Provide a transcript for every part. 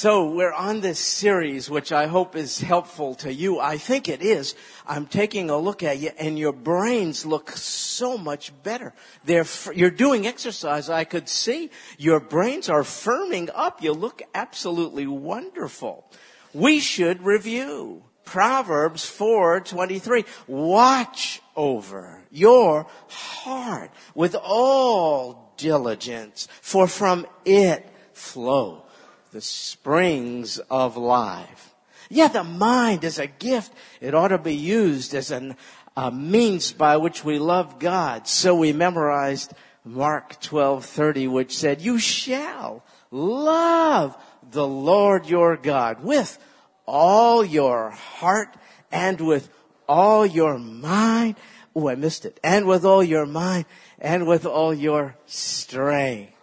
So we're on this series, which I hope is helpful to you. I think it is. I'm taking a look at you and your brains look so much better. They're, you're doing exercise. I could see your brains are firming up. You look absolutely wonderful. We should review Proverbs 4:23. Watch over your heart with all diligence, for from it flow the springs of life. Yeah, the mind is a gift. It ought to be used as an, a means by which we love God. So we memorized Mark 12:30 which said, "You shall love the Lord your God with all your heart and with all your mind." Oh, I missed it. And with all your mind and with all your strength.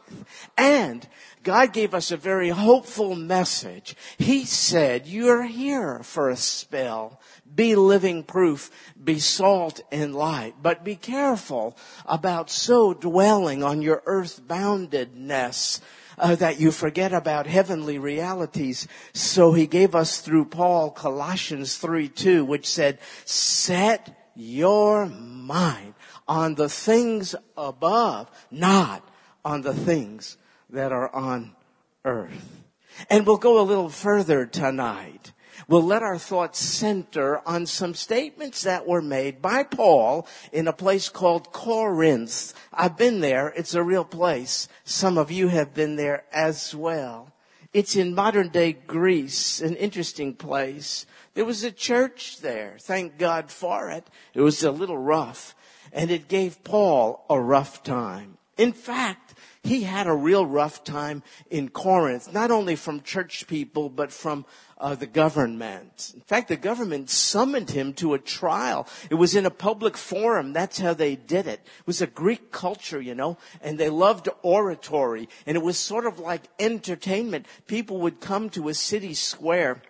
And God gave us a very hopeful message. He said, you're here for a spell. Be living proof. Be salt and light. But be careful about so dwelling on your earth-boundedness uh, that you forget about heavenly realities. So he gave us through Paul Colossians 3 2, which said, set your mind on the things above, not on the things that are on earth. And we'll go a little further tonight. We'll let our thoughts center on some statements that were made by Paul in a place called Corinth. I've been there. It's a real place. Some of you have been there as well. It's in modern day Greece, an interesting place. There was a church there. Thank God for it. It was a little rough and it gave Paul a rough time. In fact, he had a real rough time in Corinth, not only from church people, but from uh, the government. In fact, the government summoned him to a trial. It was in a public forum. That's how they did it. It was a Greek culture, you know, and they loved oratory. And it was sort of like entertainment. People would come to a city square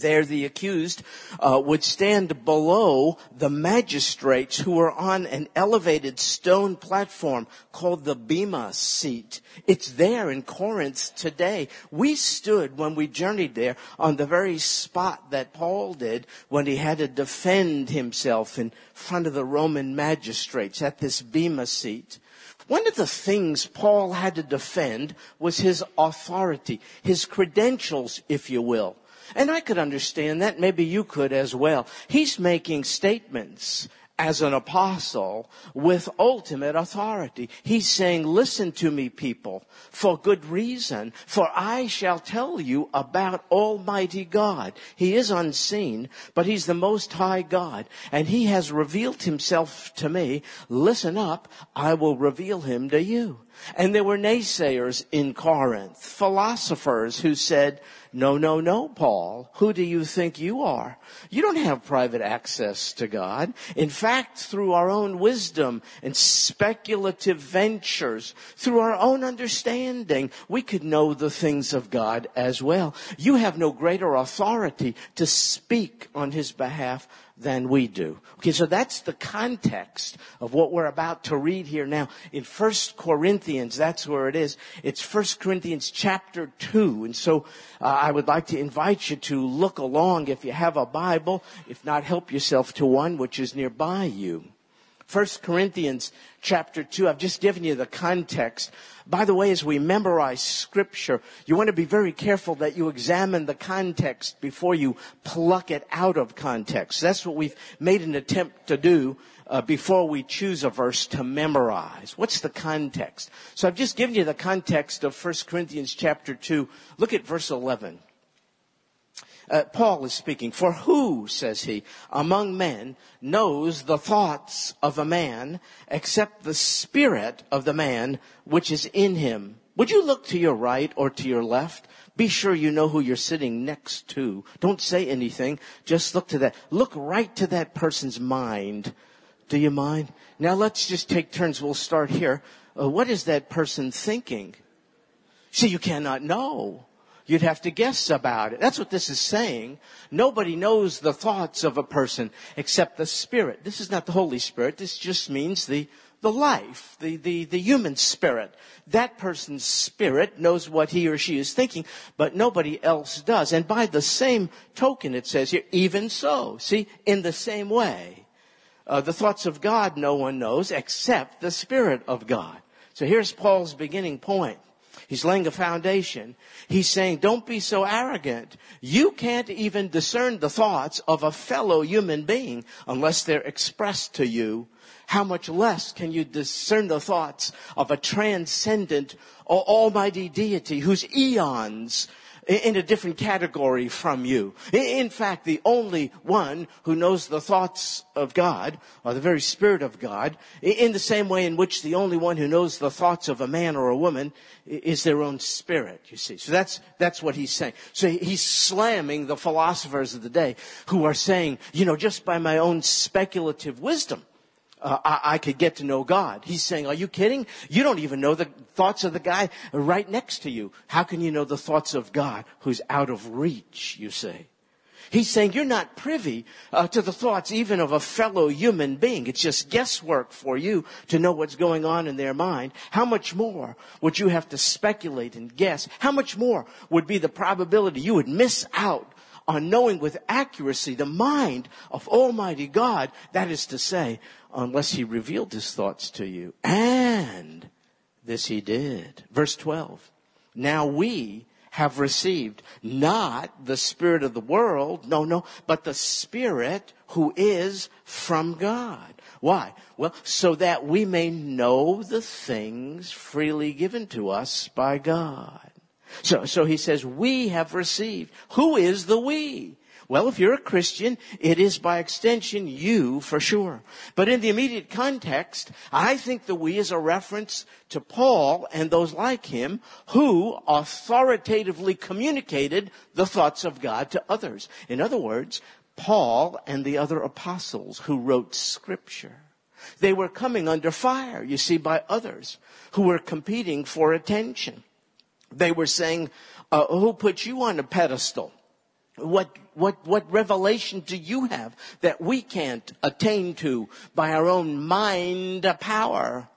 there the accused uh, would stand below the magistrates who were on an elevated stone platform called the bema seat. It's there in corinth today. We stood when we journeyed there on the very spot that paul did when he had to defend himself in front of the roman magistrates at this bema seat. One of the things Paul had to defend was his authority, his credentials, if you will. And I could understand that. Maybe you could as well. He's making statements as an apostle with ultimate authority. He's saying, listen to me people for good reason, for I shall tell you about Almighty God. He is unseen, but He's the most high God and He has revealed Himself to me. Listen up. I will reveal Him to you. And there were naysayers in Corinth, philosophers who said, no, no, no, Paul. Who do you think you are? You don't have private access to God. In fact, through our own wisdom and speculative ventures, through our own understanding, we could know the things of God as well. You have no greater authority to speak on His behalf than we do. Okay, so that's the context of what we're about to read here now. In First Corinthians, that's where it is. It's First Corinthians chapter 2. And so uh, I would like to invite you to look along if you have a Bible. If not, help yourself to one which is nearby you. First Corinthians chapter 2. I've just given you the context. By the way, as we memorize scripture, you want to be very careful that you examine the context before you pluck it out of context. That's what we've made an attempt to do uh, before we choose a verse to memorize. What's the context? So I've just given you the context of 1 Corinthians chapter 2. Look at verse 11. Uh, Paul is speaking. For who, says he, among men knows the thoughts of a man except the spirit of the man which is in him? Would you look to your right or to your left? Be sure you know who you're sitting next to. Don't say anything. Just look to that. Look right to that person's mind. Do you mind? Now let's just take turns. We'll start here. Uh, what is that person thinking? See, you cannot know. You'd have to guess about it. That's what this is saying. Nobody knows the thoughts of a person except the Spirit. This is not the Holy Spirit. This just means the, the life, the, the, the human spirit. That person's spirit knows what he or she is thinking, but nobody else does. And by the same token, it says here, even so. See, in the same way. Uh, the thoughts of God no one knows except the Spirit of God. So here's Paul's beginning point. He's laying a foundation. He's saying, don't be so arrogant. You can't even discern the thoughts of a fellow human being unless they're expressed to you. How much less can you discern the thoughts of a transcendent, almighty deity whose eons in a different category from you. In fact, the only one who knows the thoughts of God, or the very Spirit of God, in the same way in which the only one who knows the thoughts of a man or a woman is their own spirit, you see. So that's, that's what he's saying. So he's slamming the philosophers of the day who are saying, you know, just by my own speculative wisdom, uh, I, I, could get to know God. He's saying, are you kidding? You don't even know the thoughts of the guy right next to you. How can you know the thoughts of God who's out of reach, you say? He's saying you're not privy uh, to the thoughts even of a fellow human being. It's just guesswork for you to know what's going on in their mind. How much more would you have to speculate and guess? How much more would be the probability you would miss out on knowing with accuracy the mind of Almighty God? That is to say, unless he revealed his thoughts to you. And this he did. Verse 12. Now we have received not the spirit of the world, no, no, but the spirit who is from God. Why? Well, so that we may know the things freely given to us by God. So, so he says, we have received. Who is the we? Well, if you're a Christian, it is by extension you for sure. But in the immediate context, I think the we is a reference to Paul and those like him who authoritatively communicated the thoughts of God to others. In other words, Paul and the other apostles who wrote scripture. They were coming under fire, you see, by others who were competing for attention. They were saying, uh, who put you on a pedestal? What, what, what revelation do you have that we can't attain to by our own mind power?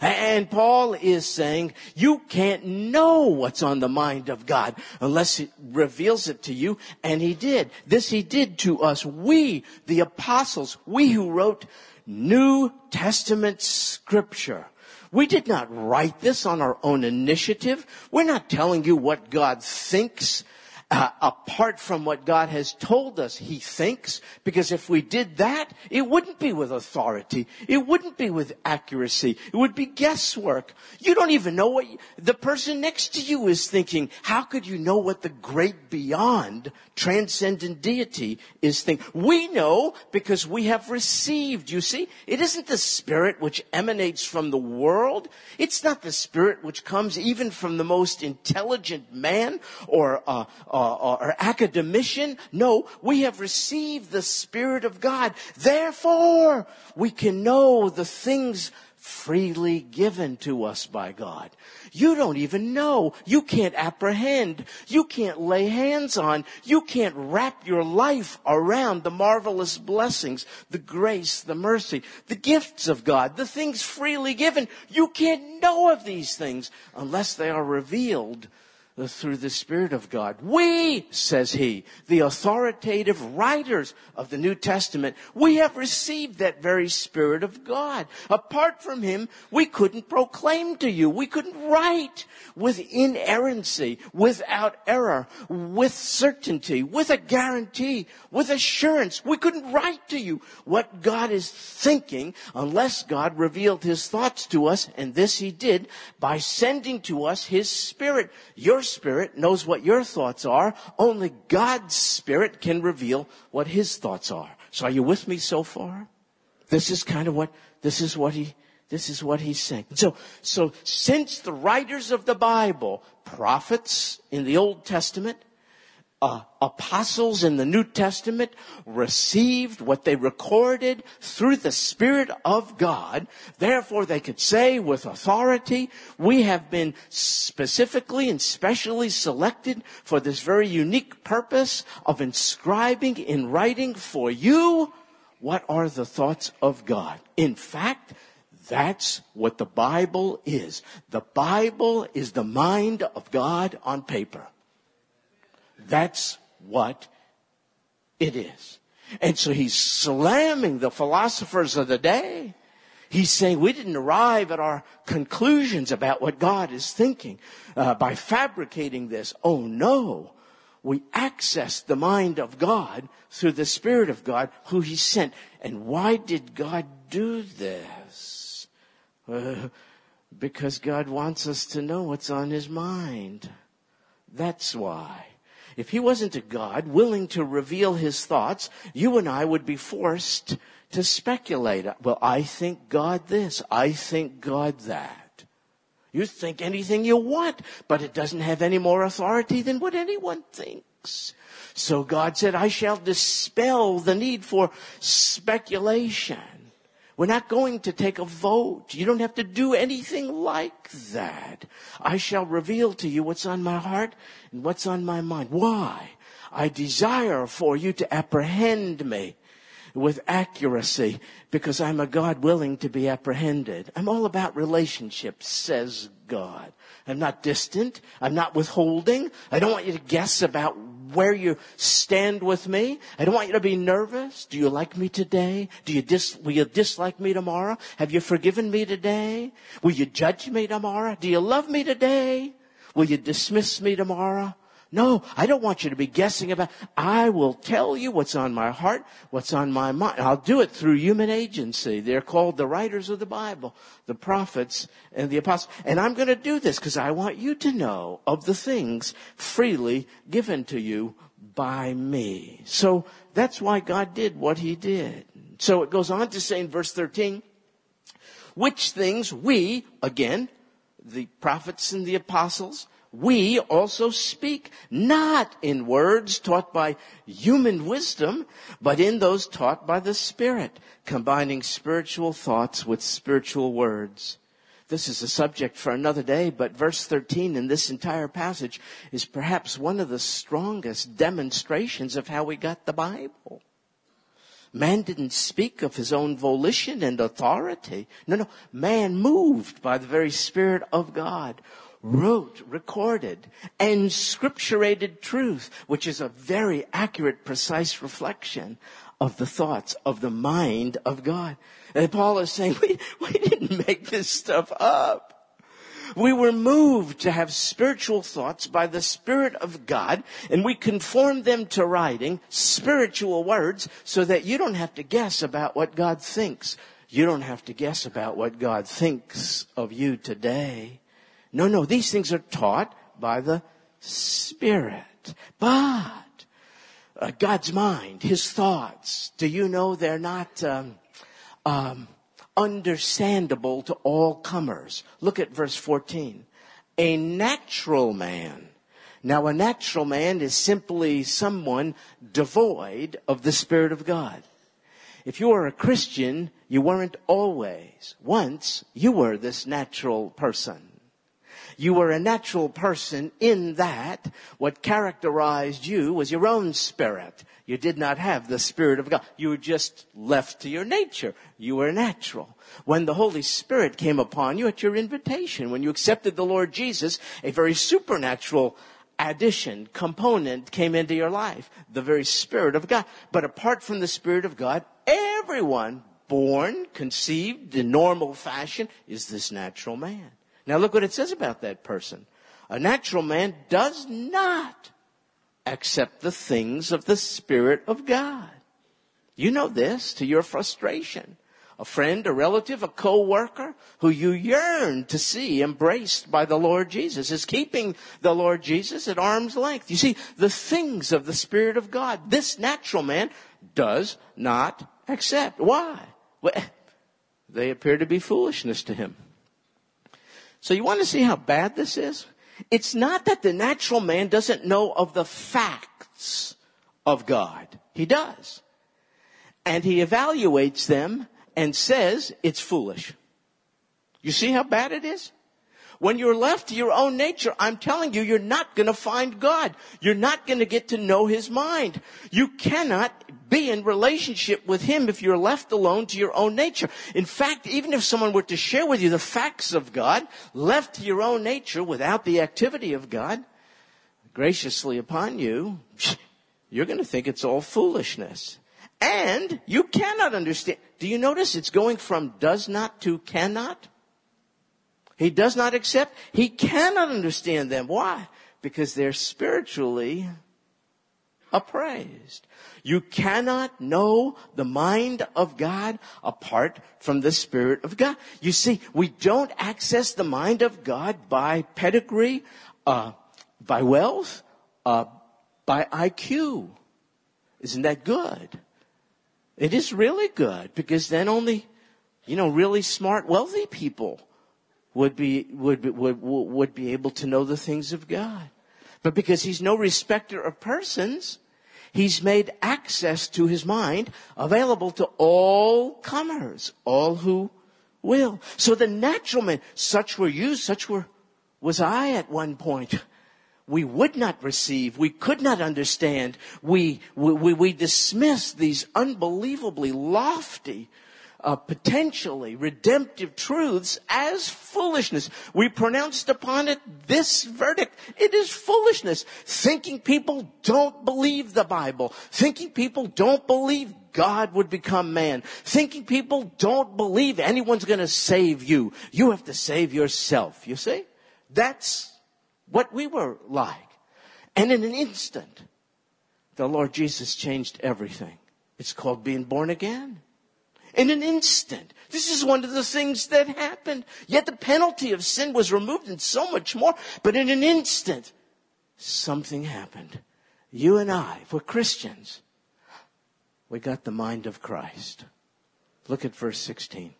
And Paul is saying, you can't know what's on the mind of God unless he reveals it to you. And he did. This he did to us. We, the apostles, we who wrote New Testament scripture. We did not write this on our own initiative. We're not telling you what God thinks uh, apart from what God has told us he thinks, because if we did that, it wouldn't be with authority. It wouldn't be with accuracy. It would be guesswork. You don't even know what you, the person next to you is thinking. How could you know what the great beyond transcendent deity is thinking? We know because we have received, you see. It isn't the spirit which emanates from the world. It's not the spirit which comes even from the most intelligent man or, uh, uh, or academician. No, we have received the Spirit of God. Therefore, we can know the things freely given to us by God. You don't even know. You can't apprehend. You can't lay hands on. You can't wrap your life around the marvelous blessings, the grace, the mercy, the gifts of God, the things freely given. You can't know of these things unless they are revealed Uh, through the Spirit of God. We, says he, the authoritative writers of the New Testament, we have received that very Spirit of God. Apart from him, we couldn't proclaim to you. We couldn't write with inerrancy, without error, with certainty, with a guarantee, with assurance. We couldn't write to you what God is thinking unless God revealed his thoughts to us, and this he did by sending to us his Spirit. Your spirit knows what your thoughts are. Only God's spirit can reveal what his thoughts are. So are you with me so far? This is kind of what, this is what he, this is what he's saying. So, so since the writers of the Bible, prophets in the Old Testament, uh, apostles in the New Testament received what they recorded through the Spirit of God. Therefore, they could say with authority, we have been specifically and specially selected for this very unique purpose of inscribing in writing for you what are the thoughts of God. In fact, That's what the Bible is. The Bible is the mind of God on paper. That's what it is. And so he's slamming the philosophers of the day. He's saying we didn't arrive at our conclusions about what God is thinking uh, by fabricating this. Oh no. We access the mind of God through the Spirit of God who he sent. And why did God do this? Uh, because God wants us to know what's on his mind. That's why. If he wasn't a God willing to reveal his thoughts, you and I would be forced to speculate. Well, I think God this. I think God that. You think anything you want, but it doesn't have any more authority than what anyone thinks. So God said, I shall dispel the need for speculation. We're not going to take a vote. You don't have to do anything like that. I shall reveal to you what's on my heart and what's on my mind. Why? I desire for you to apprehend me with accuracy because I'm a God willing to be apprehended. I'm all about relationships, says God. I'm not distant. I'm not withholding. I don't want you to guess about where you stand with me. I don't want you to be nervous. Do you like me today? Do you dis, will you dislike me tomorrow? Have you forgiven me today? Will you judge me tomorrow? Do you love me today? Will you dismiss me tomorrow? No, I don't want you to be guessing about, I will tell you what's on my heart, what's on my mind. I'll do it through human agency. They're called the writers of the Bible, the prophets and the apostles. And I'm going to do this because I want you to know of the things freely given to you by me. So that's why God did what he did. So it goes on to say in verse 13, which things we, again, the prophets and the apostles, we also speak not in words taught by human wisdom, but in those taught by the Spirit, combining spiritual thoughts with spiritual words. This is a subject for another day, but verse 13 in this entire passage is perhaps one of the strongest demonstrations of how we got the Bible. Man didn't speak of his own volition and authority. No, no. Man moved by the very Spirit of God wrote, recorded, and scripturated truth, which is a very accurate, precise reflection of the thoughts of the mind of God. And Paul is saying, we, we didn't make this stuff up. We were moved to have spiritual thoughts by the Spirit of God, and we conformed them to writing, spiritual words, so that you don't have to guess about what God thinks. You don't have to guess about what God thinks of you today. No, no, these things are taught by the Spirit. But uh, God's mind, His thoughts, do you know they're not um, um, understandable to all comers? Look at verse 14. A natural man. Now, a natural man is simply someone devoid of the Spirit of God. If you are a Christian, you weren't always. Once, you were this natural person. You were a natural person in that what characterized you was your own spirit. You did not have the Spirit of God. You were just left to your nature. You were natural. When the Holy Spirit came upon you at your invitation, when you accepted the Lord Jesus, a very supernatural addition, component came into your life. The very Spirit of God. But apart from the Spirit of God, everyone born, conceived in normal fashion is this natural man. Now look what it says about that person. A natural man does not accept the things of the Spirit of God. You know this to your frustration. A friend, a relative, a co-worker who you yearn to see embraced by the Lord Jesus is keeping the Lord Jesus at arm's length. You see, the things of the Spirit of God, this natural man does not accept. Why? Well, they appear to be foolishness to him. So you want to see how bad this is? It's not that the natural man doesn't know of the facts of God. He does. And he evaluates them and says it's foolish. You see how bad it is? When you're left to your own nature, I'm telling you, you're not going to find God. You're not going to get to know His mind. You cannot be in relationship with Him if you're left alone to your own nature. In fact, even if someone were to share with you the facts of God, left to your own nature without the activity of God, graciously upon you, you're going to think it's all foolishness. And you cannot understand. Do you notice it's going from does not to cannot? He does not accept. He cannot understand them. Why? Because they're spiritually appraised. You cannot know the mind of God apart from the Spirit of God. You see, we don't access the mind of God by pedigree, uh, by wealth, uh, by IQ. Isn't that good? It is really good because then only, you know, really smart, wealthy people would be, would, would, would be able to know the things of God. But because he's no respecter of persons, he's made access to his mind available to all comers, all who will. So the natural man, such were you, such were, was I at one point we would not receive, we could not understand, we, we, we dismiss these unbelievably lofty, uh, potentially redemptive truths as foolishness. We pronounced upon it this verdict. It is foolishness. Thinking people don't believe the Bible. Thinking people don't believe God would become man. Thinking people don't believe anyone's gonna save you. You have to save yourself. You see? That's what we were like. And in an instant, the Lord Jesus changed everything. It's called being born again. In an instant. This is one of the things that happened. Yet the penalty of sin was removed and so much more. But in an instant, something happened. You and I, if we're Christians, we got the mind of Christ. Look at verse 16.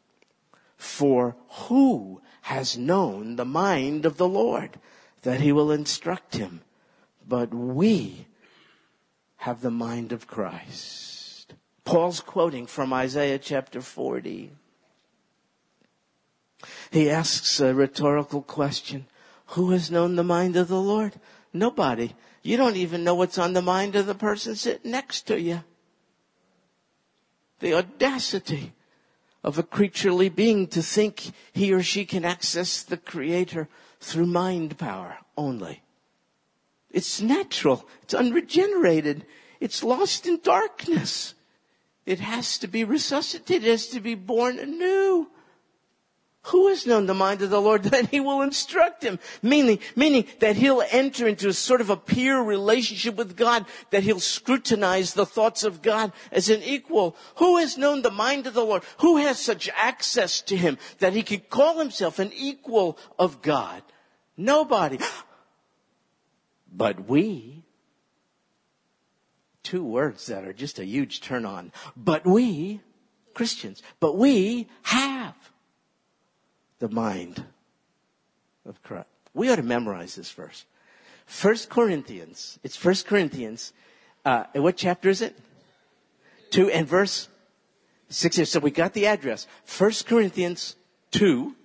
For who has known the mind of the Lord? that he will instruct him. But we have the mind of Christ. Paul's quoting from Isaiah chapter 40. He asks a rhetorical question. Who has known the mind of the Lord? Nobody. You don't even know what's on the mind of the person sitting next to you. The audacity of a creaturely being to think he or she can access the creator through mind power only. It's natural. It's unregenerated. It's lost in darkness. It has to be resuscitated. It has to be born anew. Who has known the mind of the Lord that he will instruct him? Meaning, meaning that he'll enter into a sort of a peer relationship with God, that he'll scrutinize the thoughts of God as an equal. Who has known the mind of the Lord? Who has such access to him that he could call himself an equal of God? Nobody. But we, two words that are just a huge turn on. But we, Christians, but we have the mind of Christ. We ought to memorize this verse. First Corinthians. It's First Corinthians. Uh, what chapter is it? Two and verse six. So we got the address. First Corinthians two,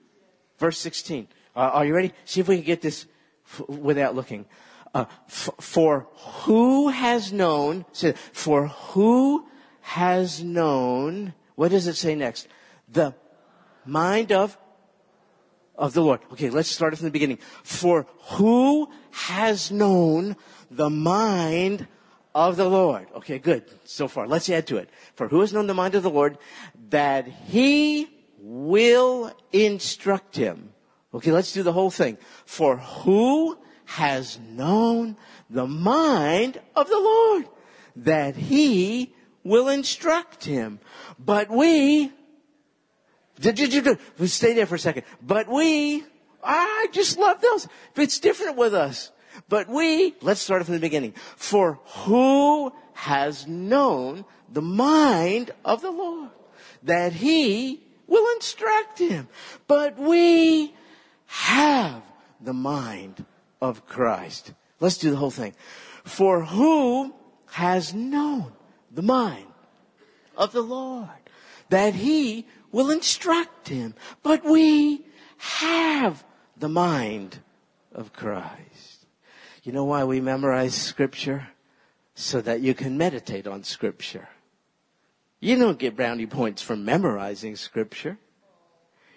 verse sixteen. Uh, are you ready? See if we can get this f- without looking. Uh, for who has known? For who has known? What does it say next? The mind of of the Lord. Okay, let's start from the beginning. For who has known the mind of the Lord? Okay, good. So far. Let's add to it. For who has known the mind of the Lord that he will instruct him. Okay, let's do the whole thing. For who has known the mind of the Lord that he will instruct him. But we stay there for a second. But we, I just love those. It's different with us. But we, let's start from the beginning. For who has known the mind of the Lord that he will instruct him? But we have the mind of Christ. Let's do the whole thing. For who has known the mind of the Lord that he will instruct him. But we have the mind of Christ. You know why we memorize scripture? So that you can meditate on scripture. You don't get brownie points from memorizing scripture.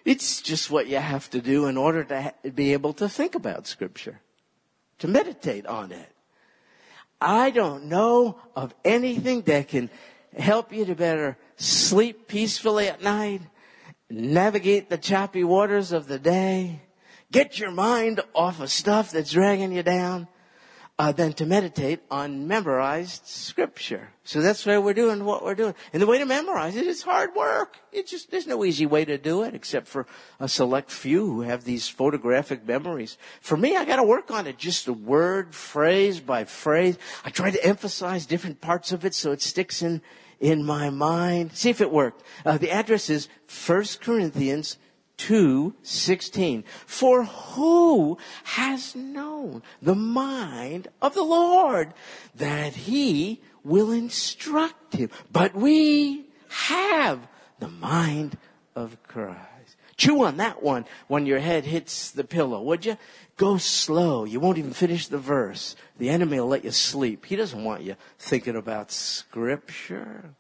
It's just what you have to do in order to be able to think about scripture, to meditate on it. I don't know of anything that can help you to better sleep peacefully at night, navigate the choppy waters of the day, get your mind off of stuff that's dragging you down, uh, than to meditate on memorized scripture. So that's why we're doing what we're doing. And the way to memorize it is hard work. It's just, there's no easy way to do it except for a select few who have these photographic memories. For me, I gotta work on it just a word, phrase by phrase. I try to emphasize different parts of it so it sticks in, in my mind. See if it worked. Uh, the address is 1 Corinthians 2:16 For who has known the mind of the Lord that he will instruct him but we have the mind of Christ Chew on that one when your head hits the pillow, would you? Go slow. You won't even finish the verse. The enemy will let you sleep. He doesn't want you thinking about scripture.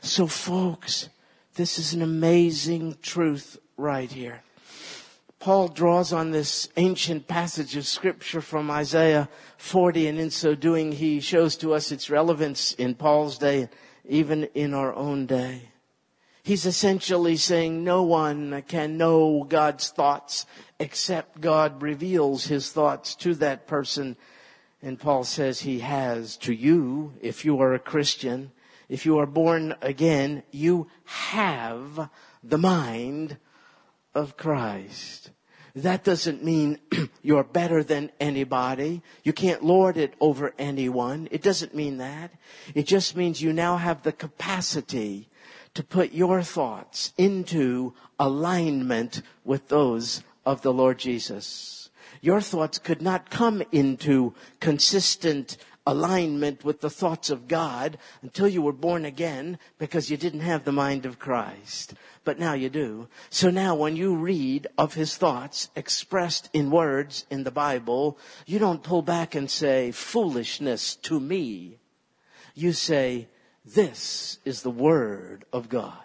So folks, this is an amazing truth right here. Paul draws on this ancient passage of scripture from Isaiah 40 and in so doing he shows to us its relevance in Paul's day, even in our own day. He's essentially saying no one can know God's thoughts except God reveals his thoughts to that person. And Paul says he has to you, if you are a Christian, if you are born again, you have the mind of Christ. That doesn't mean you're better than anybody. You can't lord it over anyone. It doesn't mean that. It just means you now have the capacity to put your thoughts into alignment with those of the Lord Jesus. Your thoughts could not come into consistent alignment with the thoughts of God until you were born again because you didn't have the mind of Christ. But now you do. So now when you read of his thoughts expressed in words in the Bible, you don't pull back and say, foolishness to me. You say, this is the word of God.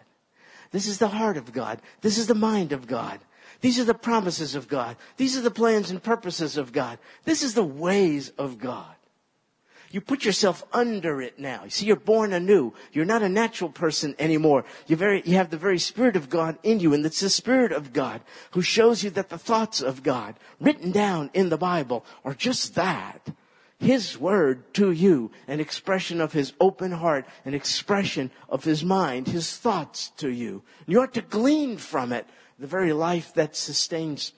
This is the heart of God. This is the mind of God. These are the promises of God. These are the plans and purposes of God. This is the ways of God. You put yourself under it now. You see, you're born anew. You're not a natural person anymore. You very, you have the very Spirit of God in you, and it's the Spirit of God who shows you that the thoughts of God written down in the Bible are just that. His word to you, an expression of His open heart, an expression of His mind, His thoughts to you. You ought to glean from it the very life that sustains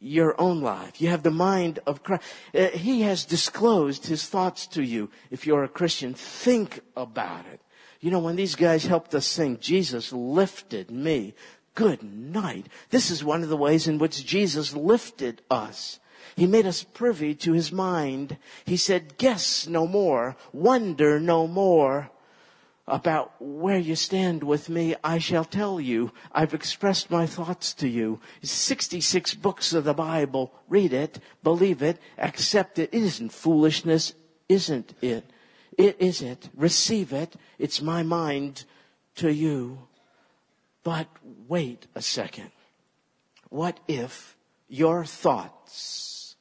your own life. You have the mind of Christ. Uh, he has disclosed his thoughts to you. If you're a Christian, think about it. You know, when these guys helped us sing, Jesus lifted me. Good night. This is one of the ways in which Jesus lifted us. He made us privy to his mind. He said, guess no more, wonder no more about where you stand with me, I shall tell you. I've expressed my thoughts to you. 66 books of the Bible. Read it, believe it, accept it. It isn't foolishness, isn't it? It is it. Receive it. It's my mind to you. But wait a second. What if your thoughts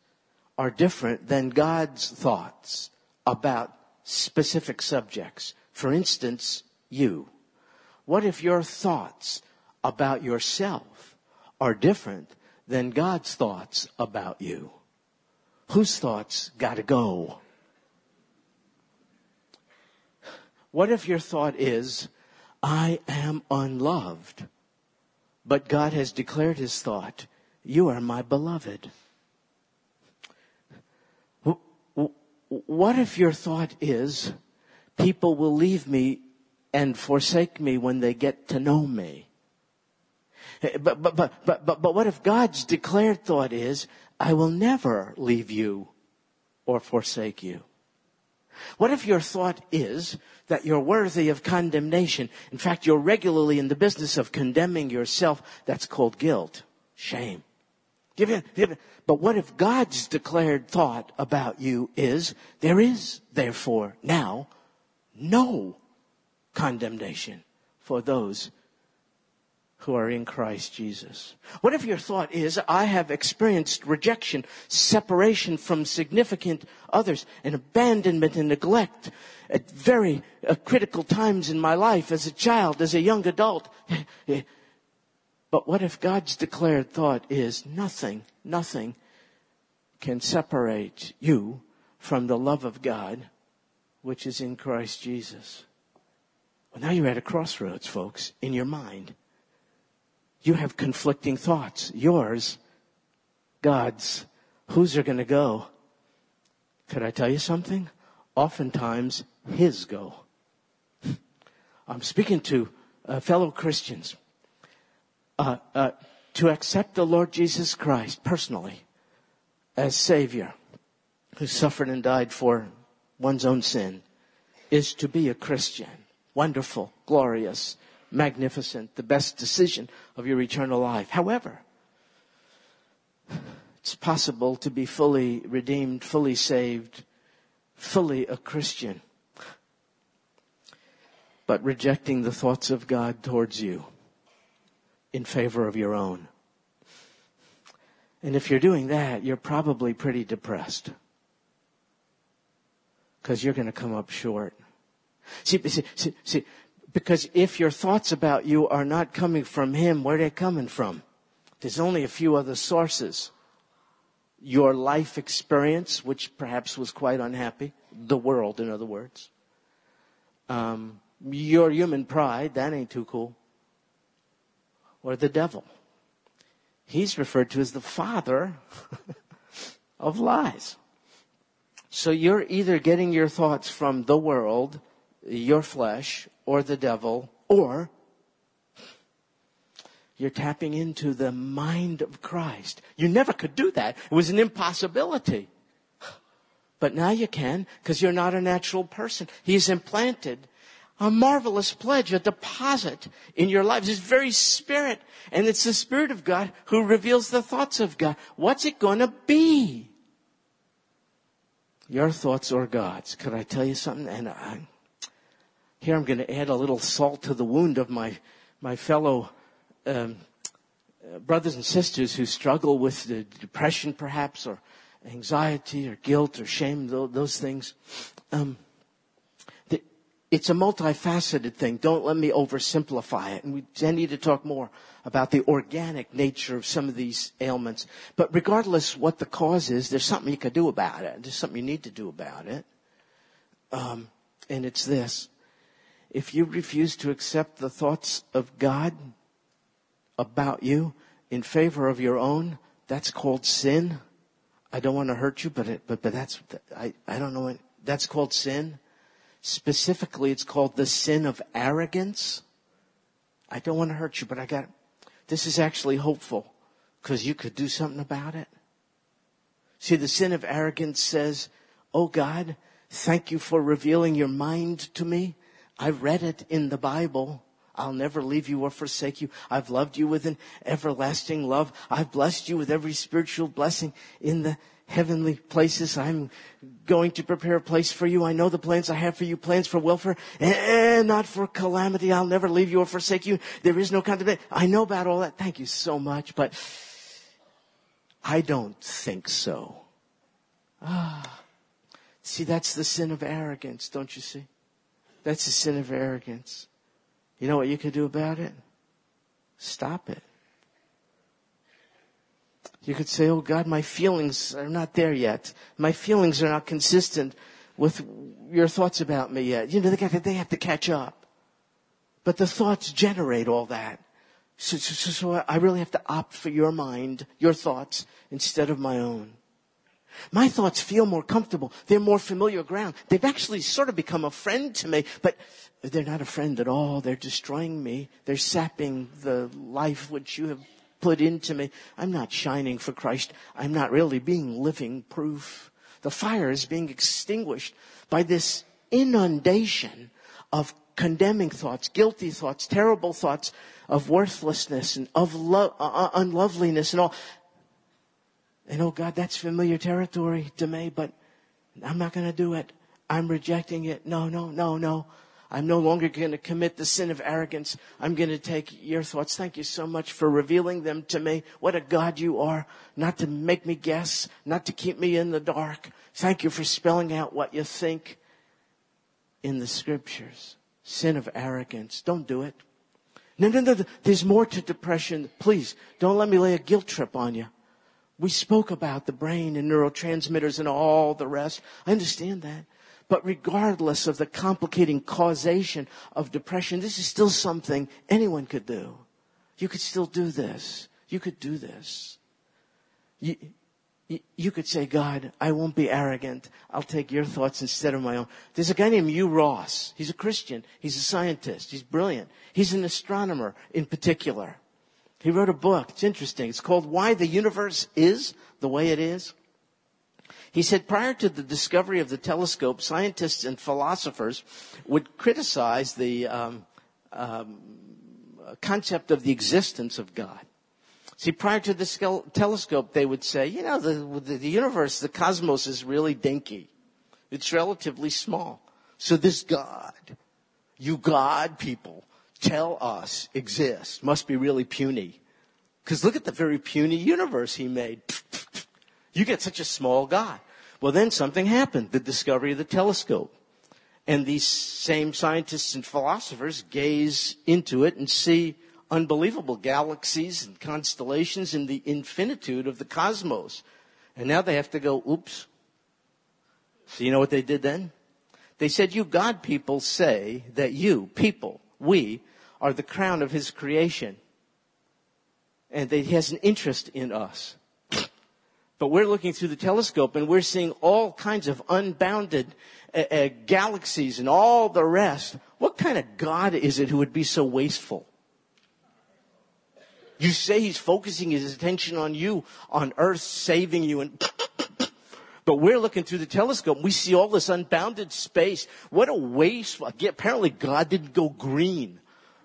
are different than God's thoughts about specific subjects? For instance, you. What if your thoughts about yourself are different than God's thoughts about you? Whose thoughts gotta go? What if your thought is, I am unloved, but God has declared his thought, you are my beloved? What if your thought is, people will leave me and forsake me when they get to know me. Eh, but, but, but, but, but, but what if God's declared thought is, I will never leave you or forsake you? What if your thought is that you're worthy of condemnation? In fact, you're regularly in the business of condemning yourself. That's called guilt, shame. Give in, give in. But what if God's declared thought about you is, there is, therefore, now, no condemnation for those who are in Christ Jesus. What if your thought is, I have experienced rejection, separation from significant others, and abandonment and neglect at very uh, critical times in my life as a child, as a young adult. but what if God's declared thought is nothing, nothing can separate you from the love of God, which is in Christ Jesus? Well, now you're at a crossroads, folks, in your mind you have conflicting thoughts. Yours, God's. Whose are going to go? Could I tell you something? Oftentimes, His go. I'm speaking to uh, fellow Christians. Uh, uh, to accept the Lord Jesus Christ personally as Savior, who suffered and died for one's own sin, is to be a Christian. Wonderful, glorious, magnificent, the best decision of your eternal life. However, it's possible to be fully redeemed, fully saved, fully a Christian, but rejecting the thoughts of God towards you in favor of your own. And if you're doing that, you're probably pretty depressed. Because you're going to come up short. See, see, see, see, because if your thoughts about you are not coming from Him, where are they coming from? There's only a few other sources. Your life experience, which perhaps was quite unhappy. The world, in other words. Um, your human pride, that ain't too cool. Or the devil. He's referred to as the father of lies. So you're either getting your thoughts from the world, your flesh, or the devil, or you're tapping into the mind of Christ. You never could do that. It was an impossibility. But now you can because you're not a natural person. He's implanted a marvelous pledge, a deposit in your lives. His very spirit. And it's the spirit of God who reveals the thoughts of God. What's it going to be? Your thoughts or God's. Could I tell you something? And I, here I'm going to add a little salt to the wound of my, my fellow um, brothers and sisters who struggle with depression perhaps or anxiety or guilt or shame, those things. Um, it's a multifaceted thing. Don't let me oversimplify it. And we need to talk more about the organic nature of some of these ailments. But regardless what the cause is, there's something you can do about it. There's something you need to do about it. Um, and it's this if you refuse to accept the thoughts of God about you in favor of your own, that's called sin. I don't want to hurt you, but it, but but that's I I don't know that's called sin. Specifically, it's called the sin of arrogance. I don't want to hurt you, but I got this is actually hopeful because you could do something about it. See, the sin of arrogance says, "Oh God, thank you for revealing your mind to me. I've read it in the Bible. I'll never leave you or forsake you. I've loved you with an everlasting love. I've blessed you with every spiritual blessing in the heavenly places. I'm going to prepare a place for you. I know the plans I have for you, plans for welfare and not for calamity. I'll never leave you or forsake you. There is no condemnation. I know about all that. Thank you so much, but I don't think so. Ah. See, that's the sin of arrogance, don't you see? That's the sin of arrogance. You know what you can do about it? Stop it. You could say, Oh God, my feelings are not there yet. My feelings are not consistent with your thoughts about me yet. You know, they, have to catch up. But the thoughts generate all that. So, so, so I really have to opt for your mind, your thoughts, instead of my own. My thoughts feel more comfortable. They're more familiar ground. They've actually sort of become a friend to me, but they're not a friend at all. They're destroying me. They're sapping the life which you have put into me. I'm not shining for Christ. I'm not really being living proof. The fire is being extinguished by this inundation of condemning thoughts, guilty thoughts, terrible thoughts of worthlessness and of lo- uh, uh unloveliness and all. And oh God, that's familiar territory to me, but I'm not going to do it. I'm rejecting it. No, no, no, no. I'm no longer going to commit the sin of arrogance. I'm going to take your thoughts. Thank you so much for revealing them to me. What a God you are. Not to make me guess, not to keep me in the dark. Thank you for spelling out what you think in the scriptures. Sin of arrogance. Don't do it. No, no, no. There's more to depression. Please, don't let me lay a guilt trip on you. We spoke about the brain and neurotransmitters and all the rest. I understand that. But regardless of the complicating causation of depression, this is still something anyone could do. You could still do this. You could do this. You, you could say, God, I won't be arrogant. I'll take your thoughts instead of my own. There's a guy named Hugh Ross. He's a Christian. He's a scientist. He's brilliant. He's an astronomer in particular. He wrote a book. It's interesting. It's called Why the Universe Is the Way It Is. He said prior to the discovery of the telescope, scientists and philosophers would criticize the um, um, concept of the existence of God. See, prior to the telescope, they would say, you know, the, the, the universe, the cosmos is really dinky. It's relatively small. So this God, you God people, tell us exists, must be really puny. Because look at the very puny universe he made. You get such a small guy. Well, then something happened, the discovery of the telescope. And these same scientists and philosophers gaze into it and see unbelievable galaxies and constellations in the infinitude of the cosmos. And now they have to go, oops. So you know what they did then? They said, you God people say that you, people, we, are the crown of his creation. And that he has an interest in us. But we're looking through the telescope and we're seeing all kinds of unbounded uh, uh, galaxies and all the rest. What kind of God is it who would be so wasteful? You say he's focusing his attention on you, on earth, saving you, and but we're looking through the telescope. And we see all this unbounded space. What a waste. Apparently God didn't go green.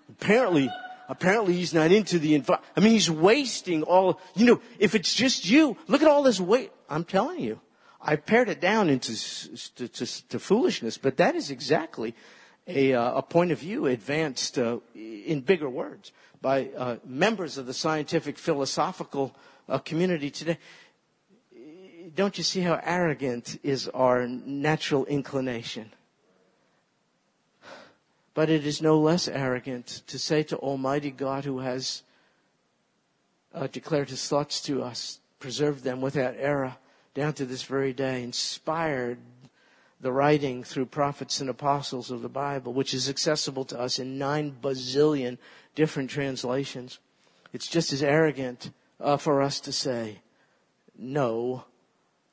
Apparently, apparently he's not into the environment. I mean, he's wasting all, you know, if it's just you, look at all this weight. I'm telling you, I pared it down into to, to, to foolishness, but that is exactly a, uh, a point of view advanced uh, in bigger words by uh, members of the scientific philosophical uh, community today. Don't you see how arrogant is our natural inclination? But it is no less arrogant to say to Almighty God who has uh, declared his thoughts to us, preserved them without error down to this very day, inspired the writing through prophets and apostles of the Bible, which is accessible to us in nine bazillion different translations. It's just as arrogant uh, for us to say, no,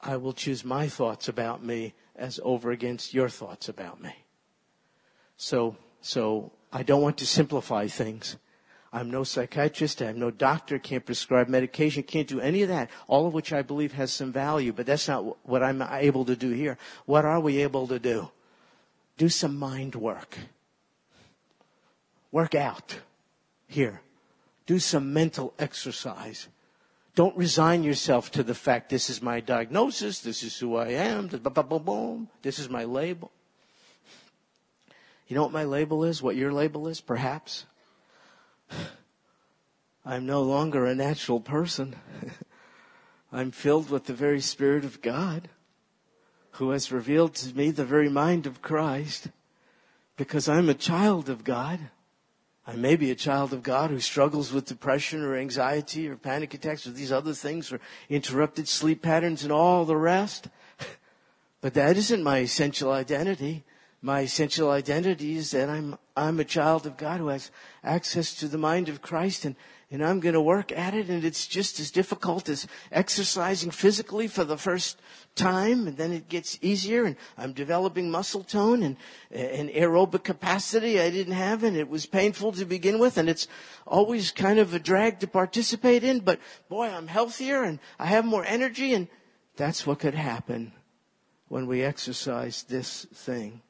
I will choose my thoughts about me as over against your thoughts about me. So so I don't want to simplify things. I'm no psychiatrist. I'm no doctor. Can't prescribe medication. Can't do any of that. All of which I believe has some value, but that's not what I'm able to do here. What are we able to do? Do some mind work. Work out here. Do some mental exercise. Don't resign yourself to the fact this is my diagnosis, this is who I am, this is my label. You know what my label is? What your label is? Perhaps. I'm no longer a natural person. I'm filled with the very Spirit of God who has revealed to me the very mind of Christ because I'm a child of God. I may be a child of God who struggles with depression or anxiety or panic attacks or these other things or interrupted sleep patterns and all the rest. But that isn't my essential identity my essential identity is that I'm, I'm a child of God who has access to the mind of Christ and, and I'm going to work at it and it's just as difficult as exercising physically for the first time and then it gets easier and I'm developing muscle tone and, and aerobic capacity I didn't have and it was painful to begin with and it's always kind of a drag to participate in but boy I'm healthier and I have more energy and that's what could happen when we exercise this thing.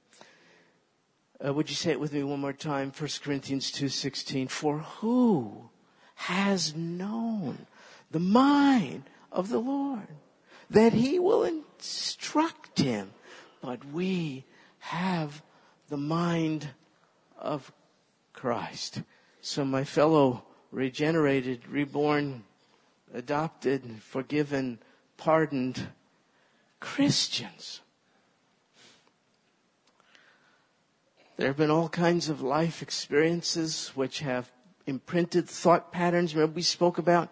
Uh, would you say it with me one more time? 1 Corinthians 2.16. For who has known the mind of the Lord, that he will instruct him. But we have the mind of Christ. So my fellow regenerated, reborn, adopted, forgiven, pardoned Christians. There have been all kinds of life experiences which have imprinted thought patterns. Remember we spoke about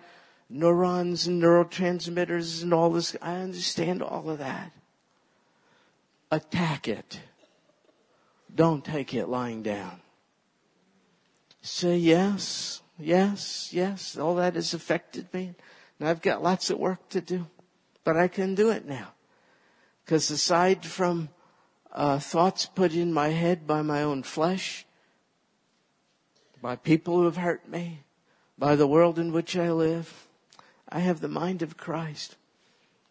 neurons and neurotransmitters and all this. I understand all of that. Attack it. Don't take it lying down. Say yes, yes, yes. All that has affected me. And I've got lots of work to do. But I can do it now. Because aside from uh, thoughts put in my head by my own flesh, by people who have hurt me, by the world in which I live, I have the mind of Christ.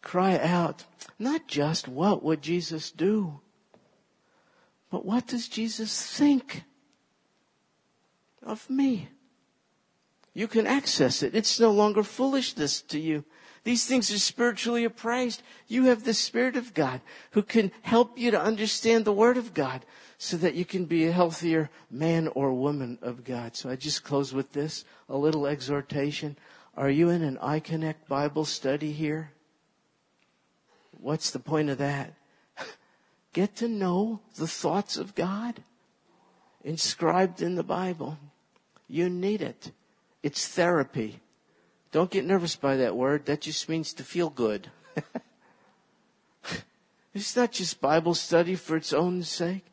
Cry out, not just what would Jesus do, but what does Jesus think of me? You can access it. It's no longer foolishness to you. These things are spiritually appraised. You have the Spirit of God who can help you to understand the Word of God so that you can be a healthier man or woman of God. So I just close with this, a little exhortation. Are you in an iConnect Bible study here? What's the point of that? Get to know the thoughts of God inscribed in the Bible. You need it. It's therapy. Don't get nervous by that word. That just means to feel good. it's not just Bible study for its own sake.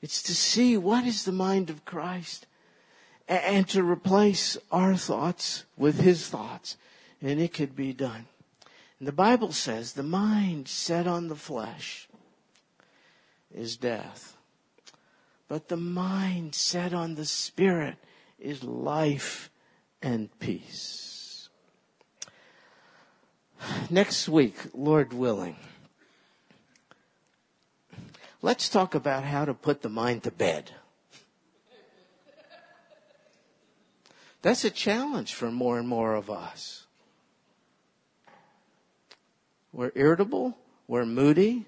It's to see what is the mind of Christ and to replace our thoughts with His thoughts. And it could be done. And the Bible says the mind set on the flesh is death. But the mind set on the spirit is life and peace. Next week, Lord willing, let's talk about how to put the mind to bed. That's a challenge for more and more of us. We're irritable, we're moody,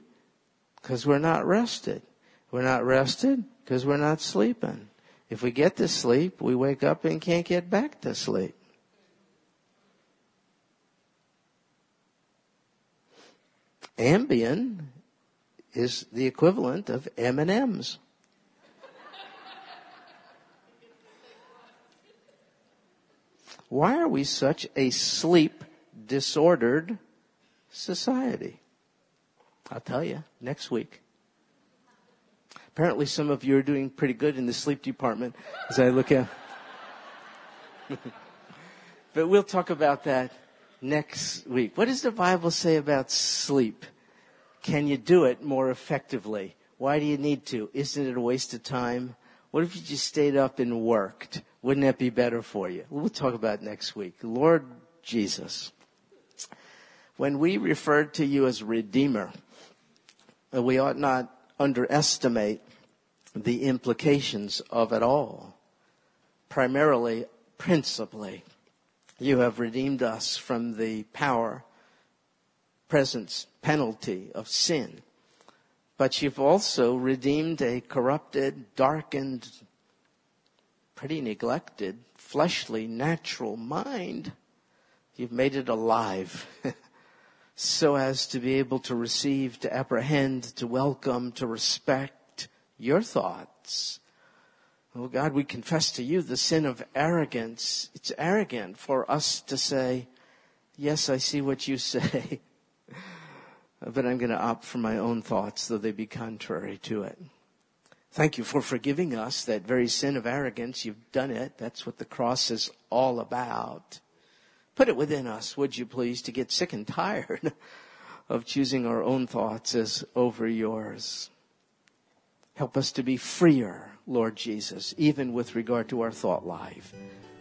because we're not rested. We're not rested because we're not sleeping. If we get to sleep, we wake up and can't get back to sleep. Ambien is the equivalent of M&Ms. Why are we such a sleep disordered society? I'll tell you next week. Apparently some of you are doing pretty good in the sleep department as I look at. but we'll talk about that next week. What does the Bible say about sleep? Can you do it more effectively? Why do you need to? Isn't it a waste of time? What if you just stayed up and worked? Wouldn't that be better for you? We'll talk about next week. Lord Jesus, when we refer to you as Redeemer, uh, we ought not underestimate the implications of it all. Primarily, principally, you have redeemed us from the power, presence, penalty of sin. But you've also redeemed a corrupted, darkened, pretty neglected, fleshly, natural mind. You've made it alive. so as to be able to receive, to apprehend, to welcome, to respect your thoughts Oh God, we confess to you the sin of arrogance. It's arrogant for us to say, yes, I see what you say, but I'm going to opt for my own thoughts, though they be contrary to it. Thank you for forgiving us that very sin of arrogance. You've done it. That's what the cross is all about. Put it within us, would you please, to get sick and tired of choosing our own thoughts as over yours. Help us to be freer Lord Jesus, even with regard to our thought life.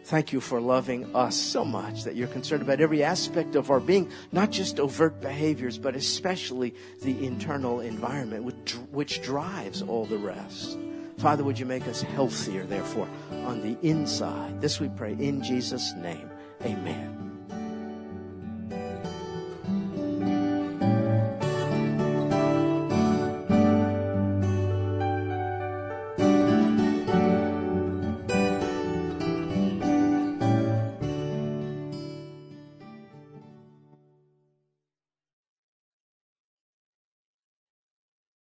Thank you for loving us so much that you're concerned about every aspect of our being, not just overt behaviors, but especially the internal environment, which, which drives all the rest. Father, would you make us healthier, therefore, on the inside? This we pray in Jesus' name. Amen.